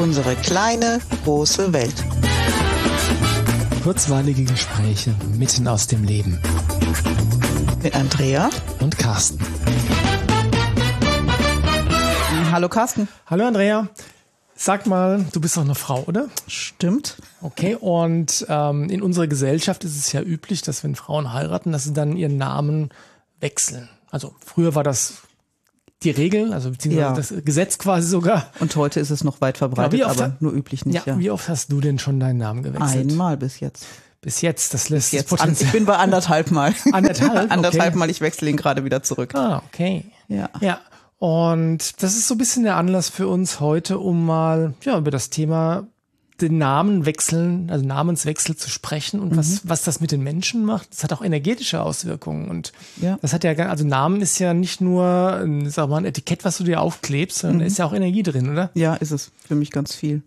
Unsere kleine, große Welt. Kurzweilige Gespräche mitten aus dem Leben. Mit Andrea und Carsten. Hallo Carsten. Hallo Andrea. Sag mal, du bist doch eine Frau, oder? Stimmt. Okay, und ähm, in unserer Gesellschaft ist es ja üblich, dass wenn Frauen heiraten, dass sie dann ihren Namen wechseln. Also früher war das die Regel, also beziehungsweise ja. das Gesetz quasi sogar. Und heute ist es noch weit verbreitet, ja, aber nur üblich nicht. Ja, ja, Wie oft hast du denn schon deinen Namen gewechselt? Einmal bis jetzt. Bis jetzt, das lässt jetzt. Potenzial. Ich bin bei anderthalb Mal. Anderthalb? anderthalb okay. Mal, ich wechsle ihn gerade wieder zurück. Ah, okay. Ja. Ja. Und das ist so ein bisschen der Anlass für uns heute, um mal ja, über das Thema den Namen wechseln, also Namenswechsel zu sprechen und mhm. was, was das mit den Menschen macht. Das hat auch energetische Auswirkungen. Und ja. das hat ja, also Namen ist ja nicht nur, sag mal, ein Etikett, was du dir aufklebst, sondern mhm. ist ja auch Energie drin, oder? Ja, ist es. Für mich ganz viel.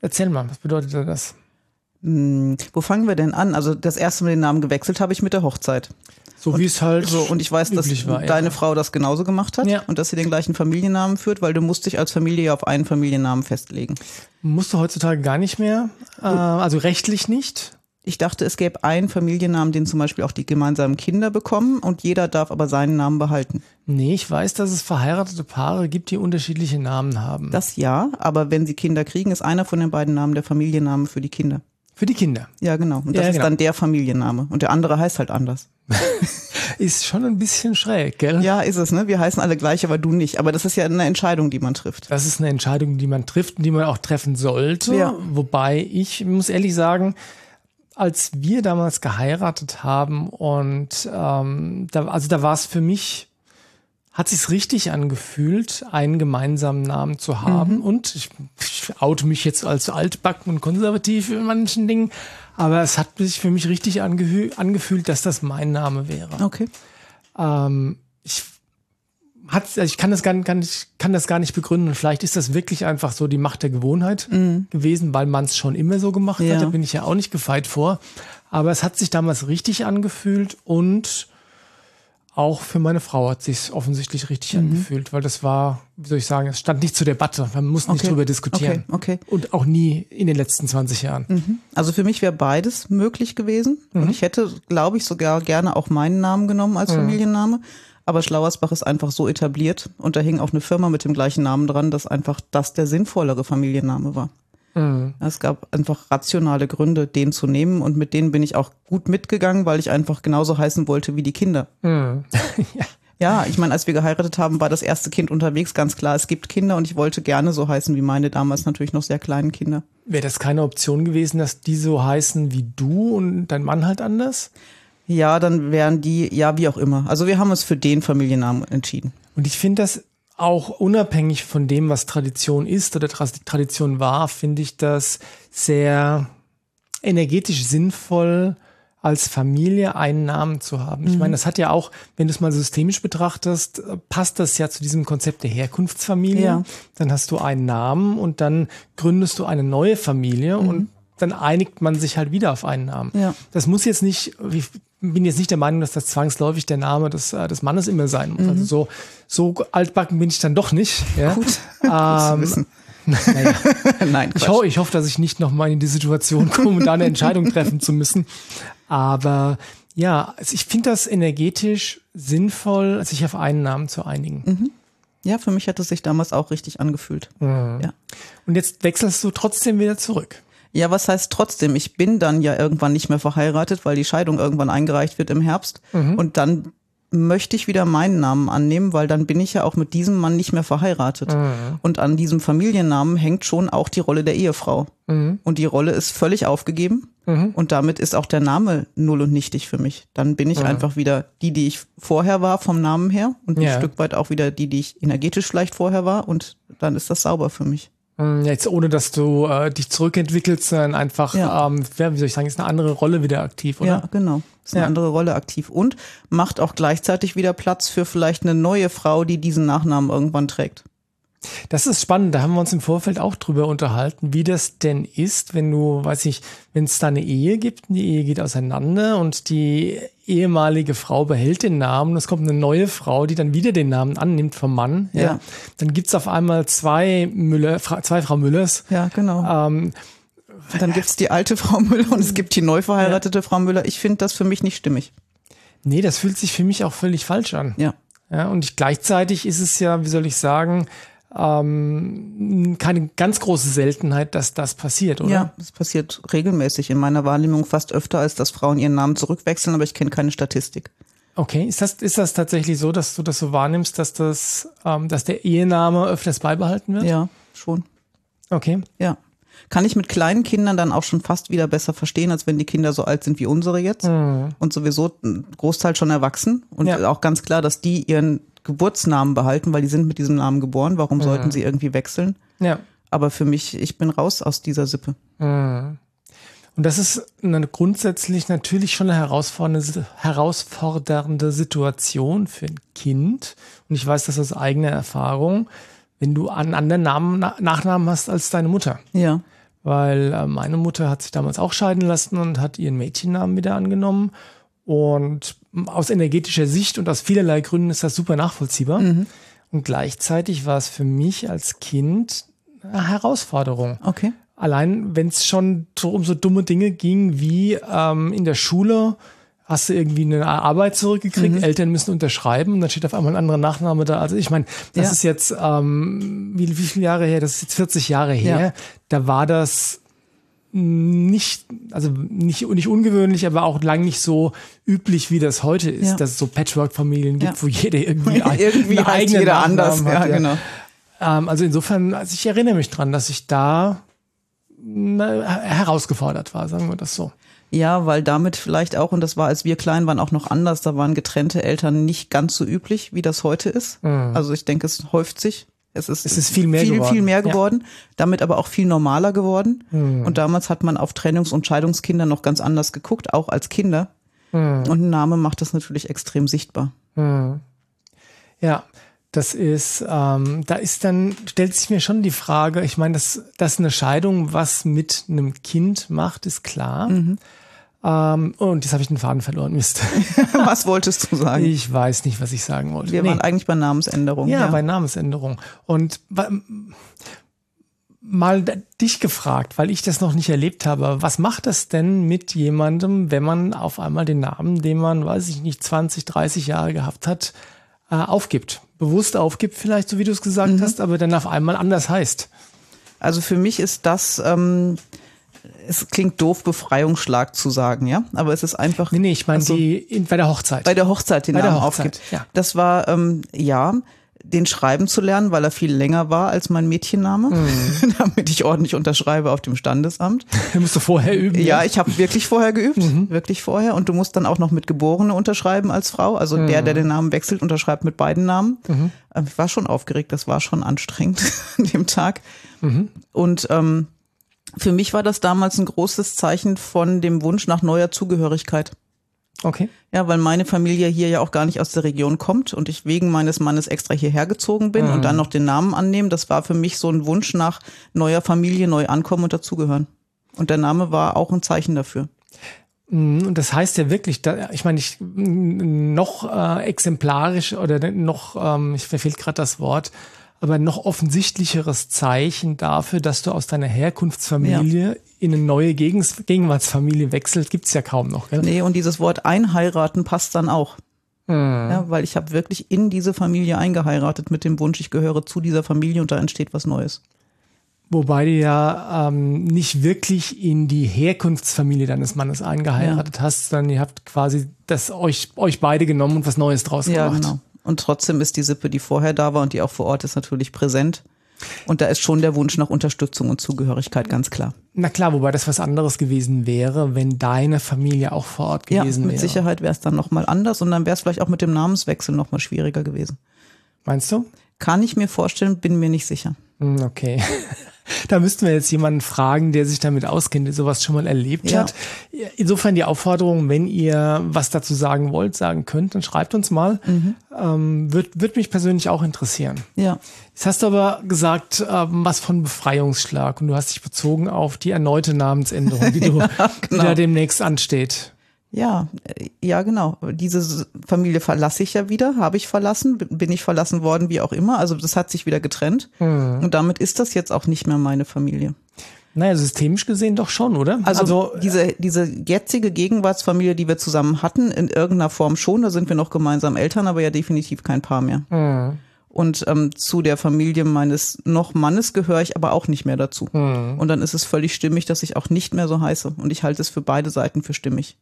Erzähl mal, was bedeutet das? Hm, wo fangen wir denn an? Also das erste Mal den Namen gewechselt habe ich mit der Hochzeit. So wie es halt so und ich weiß, dass war, deine ja. Frau das genauso gemacht hat ja. und dass sie den gleichen Familiennamen führt, weil du musst dich als Familie ja auf einen Familiennamen festlegen. Musst du heutzutage gar nicht mehr, äh, also rechtlich nicht. Ich dachte, es gäbe einen Familiennamen, den zum Beispiel auch die gemeinsamen Kinder bekommen und jeder darf aber seinen Namen behalten. Nee, ich weiß, dass es verheiratete Paare gibt, die unterschiedliche Namen haben. Das ja, aber wenn sie Kinder kriegen, ist einer von den beiden Namen der Familienname für die Kinder. Für die Kinder. Ja, genau. Und das ja, ist genau. dann der Familienname. Und der andere heißt halt anders. ist schon ein bisschen schräg, gell? Ja, ist es, ne? Wir heißen alle gleich, aber du nicht. Aber das ist ja eine Entscheidung, die man trifft. Das ist eine Entscheidung, die man trifft und die man auch treffen sollte. Ja. Wobei ich muss ehrlich sagen, als wir damals geheiratet haben und ähm, da, also da war es für mich hat sich's richtig angefühlt, einen gemeinsamen Namen zu haben. Mhm. Und ich, ich oute mich jetzt als altbacken und konservativ in manchen Dingen, aber es hat sich für mich richtig angefühlt, dass das mein Name wäre. Okay. Ähm, ich hat, also ich kann das gar, kann, ich kann das gar nicht begründen. Vielleicht ist das wirklich einfach so die Macht der Gewohnheit mhm. gewesen, weil man es schon immer so gemacht ja. hat. Da bin ich ja auch nicht gefeit vor. Aber es hat sich damals richtig angefühlt und auch für meine Frau hat sich offensichtlich richtig mhm. angefühlt, weil das war, wie soll ich sagen, es stand nicht zur Debatte. Man muss nicht okay. drüber diskutieren. Okay, okay. Und auch nie in den letzten 20 Jahren. Mhm. Also für mich wäre beides möglich gewesen. Mhm. Und ich hätte, glaube ich, sogar gerne auch meinen Namen genommen als mhm. Familienname. Aber Schlauersbach ist einfach so etabliert und da hing auch eine Firma mit dem gleichen Namen dran, dass einfach das der sinnvollere Familienname war. Mhm. Es gab einfach rationale Gründe, den zu nehmen und mit denen bin ich auch gut mitgegangen, weil ich einfach genauso heißen wollte wie die Kinder. Mhm. ja. ja, ich meine, als wir geheiratet haben, war das erste Kind unterwegs, ganz klar, es gibt Kinder und ich wollte gerne so heißen wie meine damals natürlich noch sehr kleinen Kinder. Wäre das keine Option gewesen, dass die so heißen wie du und dein Mann halt anders? Ja, dann wären die, ja, wie auch immer. Also wir haben uns für den Familiennamen entschieden. Und ich finde das auch unabhängig von dem, was Tradition ist oder Tradition war, finde ich das sehr energetisch sinnvoll, als Familie einen Namen zu haben. Ich mhm. meine, das hat ja auch, wenn du es mal systemisch betrachtest, passt das ja zu diesem Konzept der Herkunftsfamilie. Ja. Dann hast du einen Namen und dann gründest du eine neue Familie mhm. und dann einigt man sich halt wieder auf einen Namen. Ja. Das muss jetzt nicht, bin jetzt nicht der Meinung, dass das zwangsläufig der Name des, äh, des Mannes immer sein muss. Also mhm. Also so, so altbacken bin ich dann doch nicht. Ja? Gut. Ähm, naja. Nein, ich, ho ich hoffe, dass ich nicht nochmal in die Situation komme, da eine Entscheidung treffen zu müssen. Aber ja, also ich finde das energetisch sinnvoll, sich auf einen Namen zu einigen. Mhm. Ja, für mich hat es sich damals auch richtig angefühlt. Mhm. Ja. Und jetzt wechselst du trotzdem wieder zurück. Ja, was heißt trotzdem? Ich bin dann ja irgendwann nicht mehr verheiratet, weil die Scheidung irgendwann eingereicht wird im Herbst. Mhm. Und dann möchte ich wieder meinen Namen annehmen, weil dann bin ich ja auch mit diesem Mann nicht mehr verheiratet. Mhm. Und an diesem Familiennamen hängt schon auch die Rolle der Ehefrau. Mhm. Und die Rolle ist völlig aufgegeben. Mhm. Und damit ist auch der Name null und nichtig für mich. Dann bin ich mhm. einfach wieder die, die ich vorher war vom Namen her und ja. ein Stück weit auch wieder die, die ich energetisch vielleicht vorher war. Und dann ist das sauber für mich. Hm, jetzt ohne, dass du äh, dich zurückentwickelst, sondern einfach, ja. ähm, wie soll ich sagen, ist eine andere Rolle wieder aktiv, oder? Ja, genau. Ist eine ja. andere Rolle aktiv und macht auch gleichzeitig wieder Platz für vielleicht eine neue Frau, die diesen Nachnamen irgendwann trägt. Das ist spannend, da haben wir uns im Vorfeld auch drüber unterhalten, wie das denn ist, wenn du, weiß ich, wenn es da eine Ehe gibt und die Ehe geht auseinander und die ehemalige Frau behält den Namen, es kommt eine neue Frau, die dann wieder den Namen annimmt vom Mann, ja. Ja. Dann gibt's auf einmal zwei Müller, zwei Frau Müllers. Ja, genau. Ähm, Dann gibt's die alte Frau Müller und es gibt die neu verheiratete Frau Müller. Ich finde das für mich nicht stimmig. nee, das fühlt sich für mich auch völlig falsch an. Ja. Ja, und ich, gleichzeitig ist es ja, wie soll ich sagen, ähm, keine ganz große Seltenheit, dass das passiert, oder? Ja, das passiert regelmäßig in meiner Wahrnehmung fast öfter, als dass Frauen ihren Namen zurückwechseln, aber ich kenne keine Statistik. Okay, ist das, ist das tatsächlich so, dass du das so wahrnimmst, dass das, ähm, dass der Ehename öfters beibehalten wird? Ja, schon. Okay. Ja. Kann ich mit kleinen Kindern dann auch schon fast wieder besser verstehen, als wenn die Kinder so alt sind wie unsere jetzt und sowieso ein Großteil schon erwachsen und Ja. auch ganz klar, dass die ihren Geburtsnamen behalten, weil die sind mit diesem Namen geboren. Warum sollten sie irgendwie wechseln? Ja. Aber für mich, ich bin raus aus dieser Sippe. Und das ist eine grundsätzlich natürlich schon eine herausfordernde, herausfordernde Situation für ein Kind. Und ich weiß das aus eigener Erfahrung, wenn du einen anderen Namen, Na- Nachnamen hast als deine Mutter. Ja. weil äh, meine Mutter hat sich damals auch scheiden lassen und hat ihren Mädchennamen wieder angenommen. Und aus energetischer Sicht und aus vielerlei Gründen ist das super nachvollziehbar. Und gleichzeitig war es für mich als Kind eine Herausforderung. Okay. Allein wenn es schon um so dumme Dinge ging wie ähm, in der Schule hast du irgendwie eine Arbeit zurückgekriegt, Eltern müssen unterschreiben und dann steht auf einmal ein anderer Nachname da. Also ich meine, das Ja. ist jetzt ähm, wie, wie viele Jahre her? Das ist jetzt 40 Jahre her. Ja. Da war das nicht, also nicht, nicht ungewöhnlich, aber auch lang nicht so üblich, wie das heute ist, Ja. dass es so Patchwork-Familien gibt, Ja. wo jeder irgendwie, ein- Irgendwie einen eigenen jeder Nachnamen anders. hat, Ja, genau. ähm, also insofern, also ich erinnere mich dran, dass ich da na, herausgefordert war, sagen wir das so. Ja, weil damit vielleicht auch, und das war, als wir klein waren, auch noch anders, da waren getrennte Eltern nicht ganz so üblich, wie das heute ist. Also ich denke, es häuft sich. Es ist, Es ist viel mehr viel, geworden. viel mehr Ja. geworden, damit aber auch viel normaler geworden. Und damals hat man auf Trennungs- und Scheidungskinder noch ganz anders geguckt, auch als Kinder. Und ein Name macht das natürlich extrem sichtbar. Ja, das ist, ähm, da ist dann, stellt sich mir schon die Frage, ich meine, dass, dass eine Scheidung was mit einem Kind macht, ist klar. Ähm, und jetzt habe ich den Faden verloren, Mist. Was wolltest du sagen? Ich weiß nicht, was ich sagen wollte. Wir Nee. waren eigentlich bei Namensänderung. Ja, bei Namensänderung. Und mal dich gefragt, weil ich das noch nicht erlebt habe, was macht das denn mit jemandem, wenn man auf einmal den Namen, den man, weiß ich nicht, 20, 30 Jahre gehabt hat, äh, aufgibt? Bewusst aufgibt vielleicht, so wie du es gesagt Mhm. hast, aber dann auf einmal anders heißt. Also für mich ist das, ähm, es klingt doof, Befreiungsschlag zu sagen, ja, aber es ist einfach Nee, nee, ich meine Ach so. die in, bei der Hochzeit. bei der Hochzeit den Bei der Namen Hochzeit, aufgibt. ja. Das war ähm, ja den schreiben zu lernen, weil er viel länger war als mein Mädchenname, Mhm. damit ich ordentlich unterschreibe auf dem Standesamt. musst du vorher üben. Ja, ich habe wirklich vorher geübt, Mhm. wirklich vorher. Und du musst dann auch noch mit Geborene unterschreiben als Frau. Also der, Mhm. der den Namen wechselt, unterschreibt mit beiden Namen. Ähm, Ich war schon aufgeregt, das war schon anstrengend an dem Tag. Mhm. Und ähm, für mich war das damals ein großes Zeichen von dem Wunsch nach neuer Zugehörigkeit. Okay. Ja, weil meine Familie hier ja auch gar nicht aus der Region kommt und ich wegen meines Mannes extra hierher gezogen bin und dann noch den Namen annehmen. Das war für mich so ein Wunsch nach neuer Familie, neu ankommen und dazugehören. Und der Name war auch ein Zeichen dafür. Mm, Und das heißt ja wirklich, ich meine, ich noch äh, exemplarisch oder noch, ähm, ich verfehlt gerade das Wort, aber noch offensichtlicheres Zeichen dafür, dass du aus deiner Herkunftsfamilie in eine neue Gegens Gegenwartsfamilie wechselst, gibt's ja kaum noch. Gell? Nee, und dieses Wort einheiraten passt dann auch. Ja, weil ich habe wirklich in diese Familie eingeheiratet mit dem Wunsch, ich gehöre zu dieser Familie und da entsteht was Neues. Wobei du ja ähm, nicht wirklich in die Herkunftsfamilie deines Mannes eingeheiratet hast, sondern ihr habt quasi das euch, euch beide genommen und was Neues draus Ja, gemacht. genau. Und trotzdem ist die Sippe, die vorher da war und die auch vor Ort ist, natürlich präsent. Und da ist schon der Wunsch nach Unterstützung und Zugehörigkeit ganz klar. Na klar, wobei das was anderes gewesen wäre, wenn deine Familie auch vor Ort Ja, gewesen mit wäre. Sicherheit wäre es dann nochmal anders und dann wäre es vielleicht auch mit dem Namenswechsel nochmal schwieriger gewesen. Meinst du? Kann ich mir vorstellen, bin mir nicht sicher. Hm, Okay. da müssten wir jetzt jemanden fragen, der sich damit auskennt, der sowas schon mal erlebt Ja. hat. Insofern die Aufforderung, wenn ihr was dazu sagen wollt, sagen könnt, dann schreibt uns mal. Mhm. Ähm, wird, wird mich persönlich auch interessieren. Ja. Jetzt hast du aber gesagt, ähm, was von Befreiungsschlag und du hast dich bezogen auf die erneute Namensänderung, die, du, die genau. da demnächst ansteht. Ja, äh, ja, genau. Diese Familie verlasse ich ja wieder, habe ich verlassen, bin ich verlassen worden, wie auch immer. Also das hat sich wieder getrennt. Und damit ist das jetzt auch nicht mehr meine Familie. Naja, systemisch gesehen doch schon, oder? Also, diese, diese jetzige Gegenwartsfamilie, die wir zusammen hatten, in irgendeiner Form schon, da sind wir noch gemeinsam Eltern, aber ja definitiv kein Paar mehr. Und ähm, zu der Familie meines noch Mannes gehöre ich aber auch nicht mehr dazu. Und dann ist es völlig stimmig, dass ich auch nicht mehr so heiße. Und ich halte es für beide Seiten für stimmig.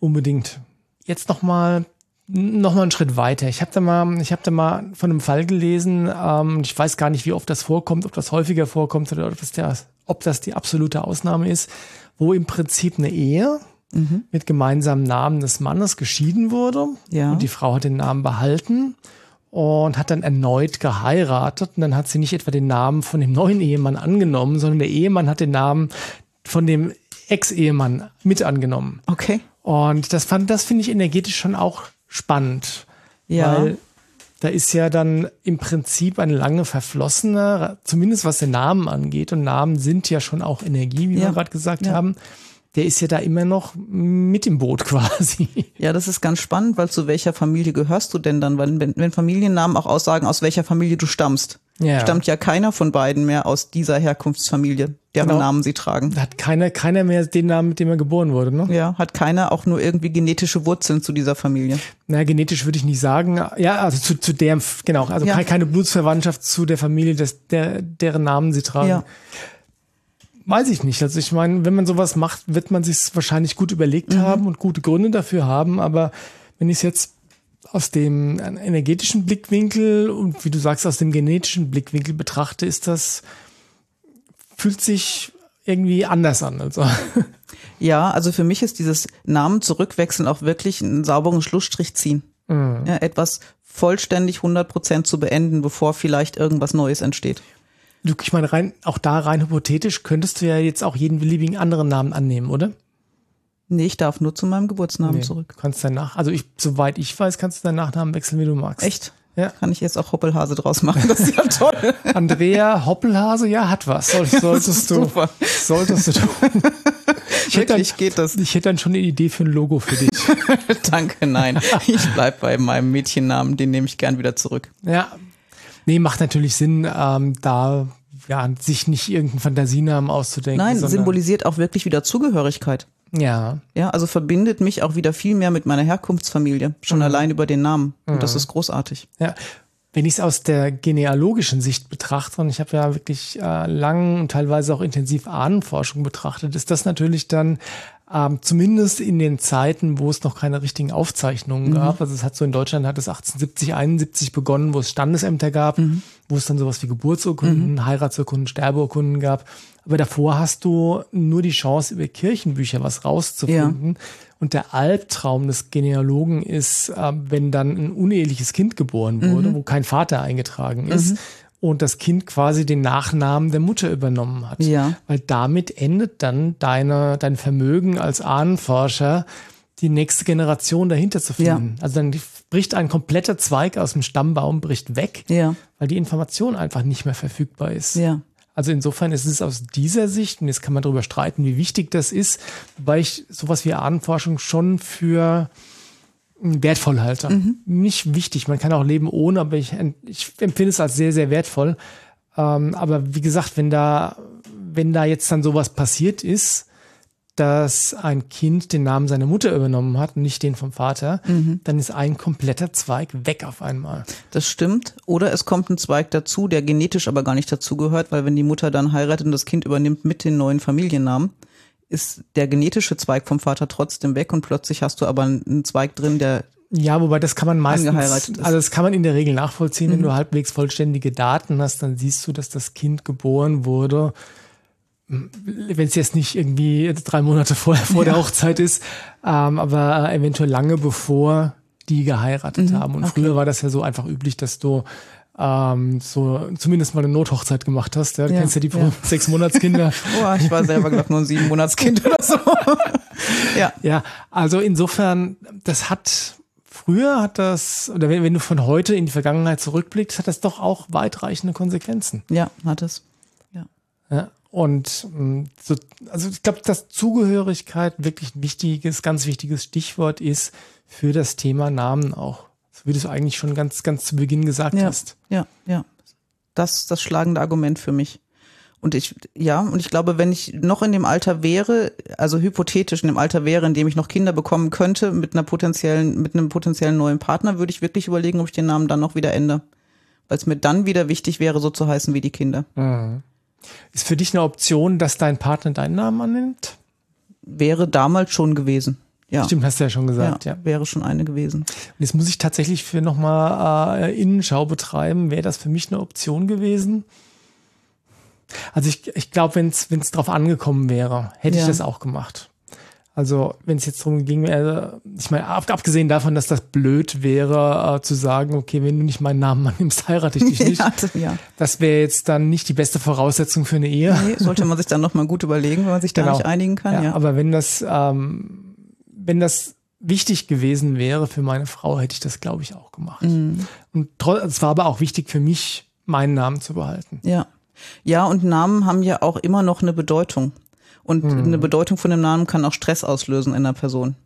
Unbedingt. Jetzt noch mal noch mal einen Schritt weiter. Ich habe da mal, ich habe da mal von einem Fall gelesen. Ähm, ich weiß gar nicht, wie oft das vorkommt, ob das häufiger vorkommt oder ob das, der, ob das die absolute Ausnahme ist, wo im Prinzip eine Ehe mit gemeinsamen Namen des Mannes geschieden wurde Ja. und die Frau hat den Namen behalten und hat dann erneut geheiratet und dann hat sie nicht etwa den Namen von dem neuen Ehemann angenommen, sondern der Ehemann hat den Namen von dem Ex-Ehemann mit angenommen. Okay. Und das fand, das finde ich energetisch schon auch spannend. Ja. Weil da ist ja dann im Prinzip ein lange verflossener, zumindest was den Namen angeht. Und Namen sind ja schon auch Energie, wie Ja. wir gerade gesagt Ja. haben. Der ist ja da immer noch mit im Boot quasi. Ja, das ist ganz spannend, weil zu welcher Familie gehörst du denn dann? Weil wenn, wenn Familiennamen auch aussagen, aus welcher Familie du stammst, Ja. stammt ja keiner von beiden mehr aus dieser Herkunftsfamilie, deren Genau. Namen sie tragen. Hat keiner, keiner mehr den Namen, mit dem er geboren wurde, ne? Ja, hat keiner auch nur irgendwie genetische Wurzeln zu dieser Familie. Na, genetisch würde ich nicht sagen. Ja, also zu, zu der, genau, also Ja. keine, keine Blutsverwandtschaft zu der Familie, des, der, deren Namen sie tragen. Ja. Weiß ich nicht. Also ich meine, wenn man sowas macht, wird man sich wahrscheinlich gut überlegt Mhm. haben und gute Gründe dafür haben. Aber wenn ich es jetzt aus dem energetischen Blickwinkel und wie du sagst, aus dem genetischen Blickwinkel betrachte, ist das, fühlt sich irgendwie anders an. Also Ja, also für mich ist dieses Namen zurückwechseln auch wirklich einen sauberen Schlussstrich ziehen. Ja, etwas vollständig 100 Prozent zu beenden, bevor vielleicht irgendwas Neues entsteht. du, ich meine, rein, auch da rein hypothetisch könntest du ja jetzt auch jeden beliebigen anderen Namen annehmen, oder? Nee, ich darf nur zu meinem Geburtsnamen Nee, zurück. Du kannst danach, also ich, soweit ich weiß, kannst du deinen Nachnamen wechseln, wie du magst. Echt? Ja. Kann ich jetzt auch Hoppelhase draus machen? Das ist ja toll. Andrea Hoppelhase, ja, hat was. Soll, solltest du. super. Solltest du tun. Ich hätte, dann, geht das. ich hätte dann schon eine Idee für ein Logo für dich. Danke, nein. Ich bleib bei meinem Mädchennamen, den nehme ich gern wieder zurück. Ja. Nee, macht natürlich Sinn, ähm, da ja, sich nicht irgendeinen Fantasienamen auszudenken. Nein, symbolisiert auch wirklich wieder Zugehörigkeit. Ja. Ja, also verbindet mich auch wieder viel mehr mit meiner Herkunftsfamilie, schon allein über den Namen. Und das ist großartig. Ja. Wenn ich es aus der genealogischen Sicht betrachte, und ich habe ja wirklich äh, lang und teilweise auch intensiv Ahnenforschung betrachtet, ist das natürlich dann ähm, zumindest in den Zeiten, wo es noch keine richtigen Aufzeichnungen gab. Also es hat so in Deutschland hat es 1870, 71 begonnen, wo es Standesämter gab, wo es dann sowas wie Geburtsurkunden, Heiratsurkunden, Sterbeurkunden gab. Aber davor hast du nur die Chance, über Kirchenbücher was rauszufinden. Und der Albtraum des Genealogen ist, äh, wenn dann ein uneheliches Kind geboren wurde, wo kein Vater eingetragen ist und das Kind quasi den Nachnamen der Mutter übernommen hat. Ja. Weil damit endet dann deine, dein Vermögen als Ahnenforscher, die nächste Generation dahinter zu finden. Also dann bricht ein kompletter Zweig aus dem Stammbaum, bricht weg, Ja, weil die Information einfach nicht mehr verfügbar ist. ja. Also insofern ist es aus dieser Sicht, und jetzt kann man darüber streiten, wie wichtig das ist, weil ich sowas wie Ahnenforschung schon für wertvoll halte. Nicht wichtig, man kann auch leben ohne, aber ich, ich empfinde es als sehr, sehr wertvoll. Ähm, aber wie gesagt, wenn da, wenn da jetzt dann sowas passiert ist, dass ein Kind den Namen seiner Mutter übernommen hat und nicht den vom Vater, dann ist ein kompletter Zweig weg auf einmal. Das stimmt. Oder es kommt ein Zweig dazu, der genetisch aber gar nicht dazugehört, weil wenn die Mutter dann heiratet und das Kind übernimmt mit den neuen Familiennamen, ist der genetische Zweig vom Vater trotzdem weg und plötzlich hast du aber einen Zweig drin, der Ja, wobei das kann man meistens. Mhm. also das kann man in der Regel nachvollziehen, wenn du halbwegs vollständige Daten hast, dann siehst du, dass das Kind geboren wurde, wenn es jetzt nicht irgendwie drei Monate vorher vor der Hochzeit ist, ähm, aber eventuell lange bevor die geheiratet haben. Und früher war das ja so einfach üblich, dass du ähm, so zumindest mal eine Nothochzeit gemacht hast. Ja? Du Ja, kennst ja die ja. sechs Monatskinder. Oh, ich war selber, glaube nur ein sieben Monatskind oder so. ja. ja, also insofern, das hat früher hat das, oder wenn, wenn du von heute in die Vergangenheit zurückblickst, hat das doch auch weitreichende Konsequenzen. Ja, hat es. Ja. Ja, und mh, so, also ich glaube, dass Zugehörigkeit wirklich ein wichtiges, ganz wichtiges Stichwort ist für das Thema Namen auch. So wie du es eigentlich schon ganz, ganz zu Beginn gesagt Ja. hast. Ja, ja. Das ist das schlagende Argument für mich. Und ich, ja, und ich glaube, wenn ich noch in dem Alter wäre, also hypothetisch in dem Alter wäre, in dem ich noch Kinder bekommen könnte mit einer potenziellen, mit einem potenziellen neuen Partner, würde ich wirklich überlegen, ob ich den Namen dann noch wieder ändere. Weil es mir dann wieder wichtig wäre, so zu heißen wie die Kinder. Ist für dich eine Option, dass dein Partner deinen Namen annimmt? Wäre damals schon gewesen. Ja. Stimmt, hast du ja schon gesagt, ja. ja, wäre schon eine gewesen. Und jetzt muss ich tatsächlich für nochmal äh, Innenschau betreiben. Wäre das für mich eine Option gewesen? Also ich, ich glaube, wenn es drauf angekommen wäre, hätte ich Ja. das auch gemacht. Also wenn es jetzt darum ging, äh, ich meine, ab, abgesehen davon, dass das blöd wäre, äh, zu sagen, okay, wenn du nicht meinen Namen annimmst, heirate ich dich nicht. Ja, das- ja. Das wäre jetzt dann nicht die beste Voraussetzung für eine Ehe. Nee, sollte man sich dann noch mal gut überlegen, wenn man sich da Genau. nicht einigen kann. Ja, Ja, Aber wenn das, ähm, wenn das wichtig gewesen wäre für meine Frau, hätte ich das, glaube ich, auch gemacht. Mhm. Und es war aber auch wichtig für mich, meinen Namen zu behalten. Ja. Ja, und Namen haben ja auch immer noch eine Bedeutung. Und Hm. eine Bedeutung von dem Namen kann auch Stress auslösen in einer Person.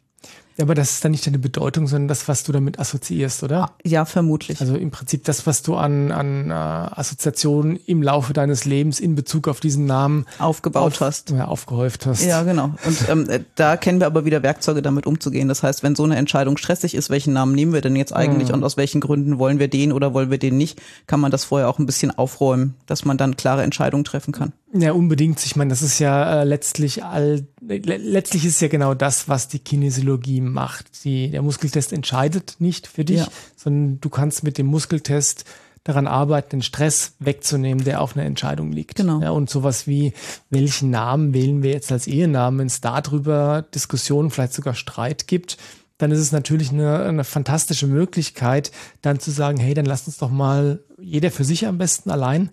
Ja, aber das ist dann nicht deine Bedeutung, sondern das, was du damit assoziierst, oder? Ja, vermutlich. Also im Prinzip das, was du an, an äh, Assoziationen im Laufe deines Lebens in Bezug auf diesen Namen aufgebaut auf, hast. Ja, aufgehäuft hast. Ja, genau. Und ähm, äh, da kennen wir aber wieder Werkzeuge, damit umzugehen. Das heißt, wenn so eine Entscheidung stressig ist, welchen Namen nehmen wir denn jetzt eigentlich Mhm. und aus welchen Gründen wollen wir den oder wollen wir den nicht, kann man das vorher auch ein bisschen aufräumen, dass man dann klare Entscheidungen treffen kann. Ja, unbedingt. Ich meine, das ist ja äh, letztlich all, le letztlich ist ja genau das, was die Kinesiologie macht. Die, der Muskeltest entscheidet nicht für dich, Ja. sondern du kannst mit dem Muskeltest daran arbeiten, den Stress wegzunehmen, der auf einer Entscheidung liegt. Genau. Ja, und sowas wie, welchen Namen wählen wir jetzt als Ehenamen, wenn es darüber Diskussionen, vielleicht sogar Streit gibt, dann ist es natürlich eine, eine fantastische Möglichkeit, dann zu sagen, hey, dann lass uns doch mal jeder für sich am besten allein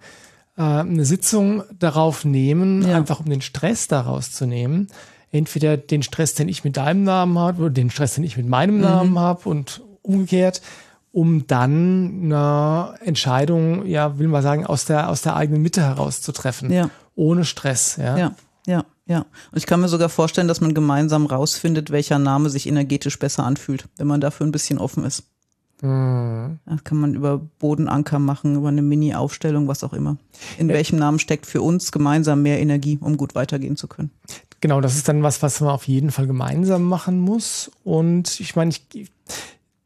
äh, eine Sitzung darauf nehmen, Ja. einfach um den Stress daraus zu nehmen. Entweder den Stress, den ich mit deinem Namen habe, oder den Stress, den ich mit meinem Namen habe und umgekehrt, um dann eine Entscheidung, ja, will man sagen, aus der, aus der eigenen Mitte heraus zu treffen. Ja. Ohne Stress, ja. Ja, ja, ja. Und ich kann mir sogar vorstellen, dass man gemeinsam rausfindet, welcher Name sich energetisch besser anfühlt, wenn man dafür ein bisschen offen ist. Mhm. Das kann man über Bodenanker machen, über eine Mini-Aufstellung, was auch immer. In welchem Namen steckt für uns gemeinsam mehr Energie, um gut weitergehen zu können? Genau, das ist dann was, was man auf jeden Fall gemeinsam machen muss. Und ich meine, ich,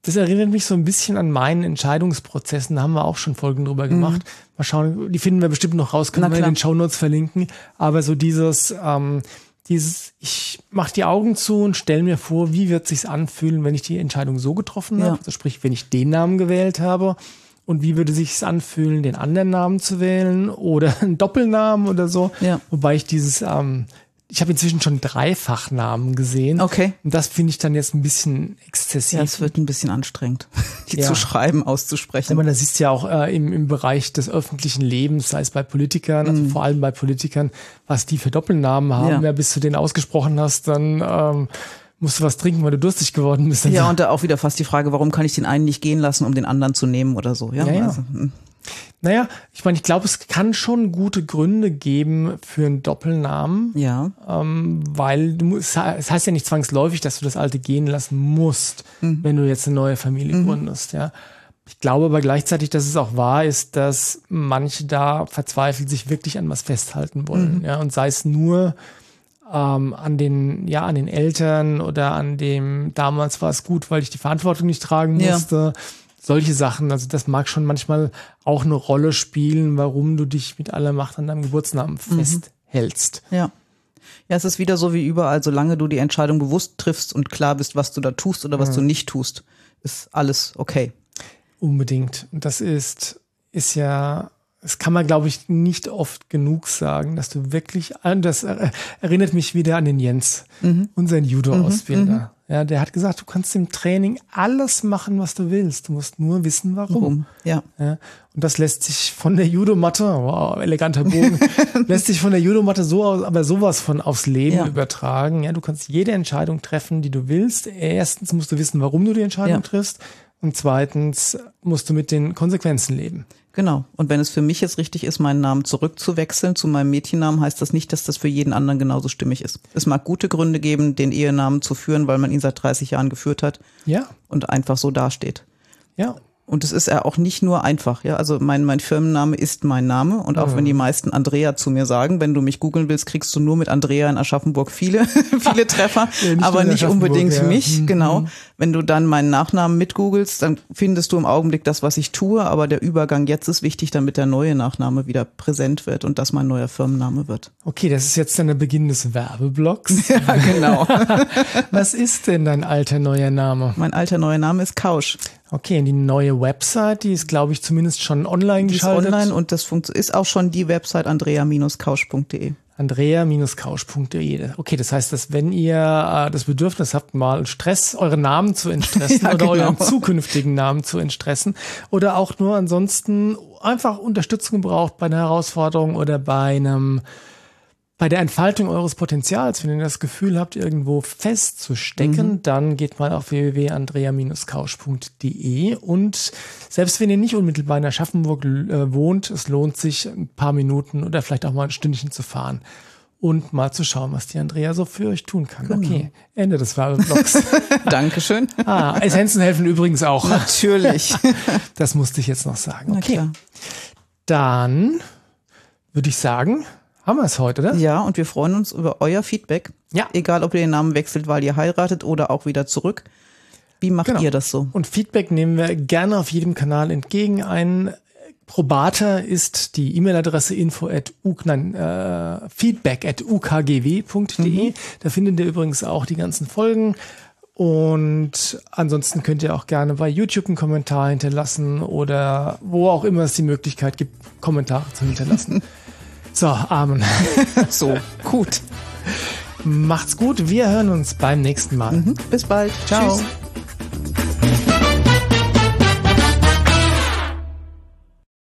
das erinnert mich so ein bisschen an meinen Entscheidungsprozessen. Da haben wir auch schon Folgen drüber gemacht. Mal schauen, die finden wir bestimmt noch raus, können Na wir in klar. den Shownotes verlinken. Aber so dieses, ähm, dieses, ich mache die Augen zu und stelle mir vor, wie wird sich's anfühlen, wenn ich die Entscheidung so getroffen Ja. habe. Also sprich, wenn ich den Namen gewählt habe. Und wie würde sich's anfühlen, den anderen Namen zu wählen oder einen Doppelnamen oder so. Ja. Wobei ich dieses, ähm, ich habe inzwischen schon Dreifachnamen gesehen. Okay. Und das finde ich dann jetzt ein bisschen exzessiv. Ja, es wird ein bisschen anstrengend, die Ja. zu schreiben, auszusprechen. meine, das ist ja auch äh, im, im Bereich des öffentlichen Lebens, sei es bei Politikern, also vor allem bei Politikern, was die für Doppelnamen haben. Mhm. Ja. Ja. bis du den ausgesprochen hast, dann ähm, musst du was trinken, weil du durstig geworden bist. Ja, und da auch wieder fast die Frage, warum kann ich den einen nicht gehen lassen, um den anderen zu nehmen oder so. Ja, Ja, ja. Also, hm. Naja, ich meine, ich glaube, es kann schon gute Gründe geben für einen Doppelnamen. ja. ähm, weil du es heißt ja nicht zwangsläufig, dass du das alte gehen lassen musst, wenn du jetzt eine neue Familie gründest, ja. Ich glaube aber gleichzeitig, dass es auch wahr ist, dass manche da verzweifelt sich wirklich an was festhalten wollen, ja, und sei es nur ähm, an den, ja, an den Eltern oder an dem, damals war es gut, weil ich die Verantwortung nicht tragen Ja. Solche Sachen, also das mag schon manchmal auch eine Rolle spielen, warum du dich mit aller Macht an deinem Geburtsnamen festhältst. Ja. Ja, es ist wieder so wie überall, solange du die Entscheidung bewusst triffst und klar bist, was du da tust oder was du nicht tust, ist alles okay. Unbedingt. Und das ist, ist ja, das kann man, glaube ich, nicht oft genug sagen, dass du wirklich, das er- erinnert mich wieder an den Jens, unseren Judo-Ausbilder. Ja, der hat gesagt, du kannst im Training alles machen, was du willst. Du musst nur wissen, warum. warum? Ja. ja. Und das lässt sich von der Judomatte, wow, eleganter Bogen, lässt sich von der Judomatte so aus, aber sowas von aufs Leben ja. übertragen. Ja, du kannst jede Entscheidung treffen, die du willst. Erstens musst du wissen, warum du die Entscheidung ja. triffst. Und zweitens musst du mit den Konsequenzen leben. Genau. Und wenn es für mich jetzt richtig ist, meinen Namen zurückzuwechseln zu meinem Mädchennamen, heißt das nicht, dass das für jeden anderen genauso stimmig ist. Es mag gute Gründe geben, den Ehenamen zu führen, weil man ihn seit 30 Jahren geführt hat. Ja. Und einfach so dasteht. Ja. Und es ist ja auch nicht nur einfach, ja. Also mein, mein Firmenname ist mein Name. Und auch mhm. wenn die meisten Andrea zu mir sagen, wenn du mich googeln willst, kriegst du nur mit Andrea in Aschaffenburg viele, viele Treffer, ja, aber nicht unbedingt ja. mich, mhm. genau. Wenn du dann meinen Nachnamen mitgoogelst, dann findest du im Augenblick das, was ich tue, aber der Übergang jetzt ist wichtig, damit der neue Nachname wieder präsent wird und das mein neuer Firmenname wird. Okay, das ist jetzt dann der Beginn des Werbeblocks. ja, genau. was ist denn dein alter neuer Name? Mein alter neuer Name ist Kausch. Okay, und die neue Website, die ist, glaube ich, zumindest schon online die geschaltet. Ist online und das ist auch schon die Website andrea-kausch.de. Andrea-Couch.de. Okay, das heißt, dass wenn ihr äh, das Bedürfnis habt, mal Stress, euren Namen zu entstressen ja, oder genau. euren zukünftigen Namen zu entstressen oder auch nur ansonsten einfach Unterstützung braucht bei einer Herausforderung oder bei einem bei der Entfaltung eures Potenzials, wenn ihr das Gefühl habt, irgendwo festzustecken, mhm. dann geht mal auf www.andrea-couch.de und selbst wenn ihr nicht unmittelbar in Aschaffenburg äh, wohnt, es lohnt sich ein paar Minuten oder vielleicht auch mal ein Stündchen zu fahren und mal zu schauen, was die Andrea so für euch tun kann. Genau. Okay, Ende des Werbeblogs. Dankeschön. Ah, Essenzen helfen übrigens auch. Natürlich. Das musste ich jetzt noch sagen. Okay. Dann würde ich sagen, haben wir es heute, oder? Ja, und wir freuen uns über euer Feedback. Ja. Egal, ob ihr den Namen wechselt, weil ihr heiratet oder auch wieder zurück. Wie macht genau. ihr das so? Und Feedback nehmen wir gerne auf jedem Kanal entgegen. Ein probater ist die E-Mail-Adresse info at nein, äh, feedback at ukgw.de. Mhm. Da findet ihr übrigens auch die ganzen Folgen. Und ansonsten könnt ihr auch gerne bei YouTube einen Kommentar hinterlassen oder wo auch immer es die Möglichkeit gibt, Kommentare zu hinterlassen. So, Amen. so, gut. Macht's gut. Wir hören uns beim nächsten Mal. Mhm. Bis bald. Ciao. Tschüss.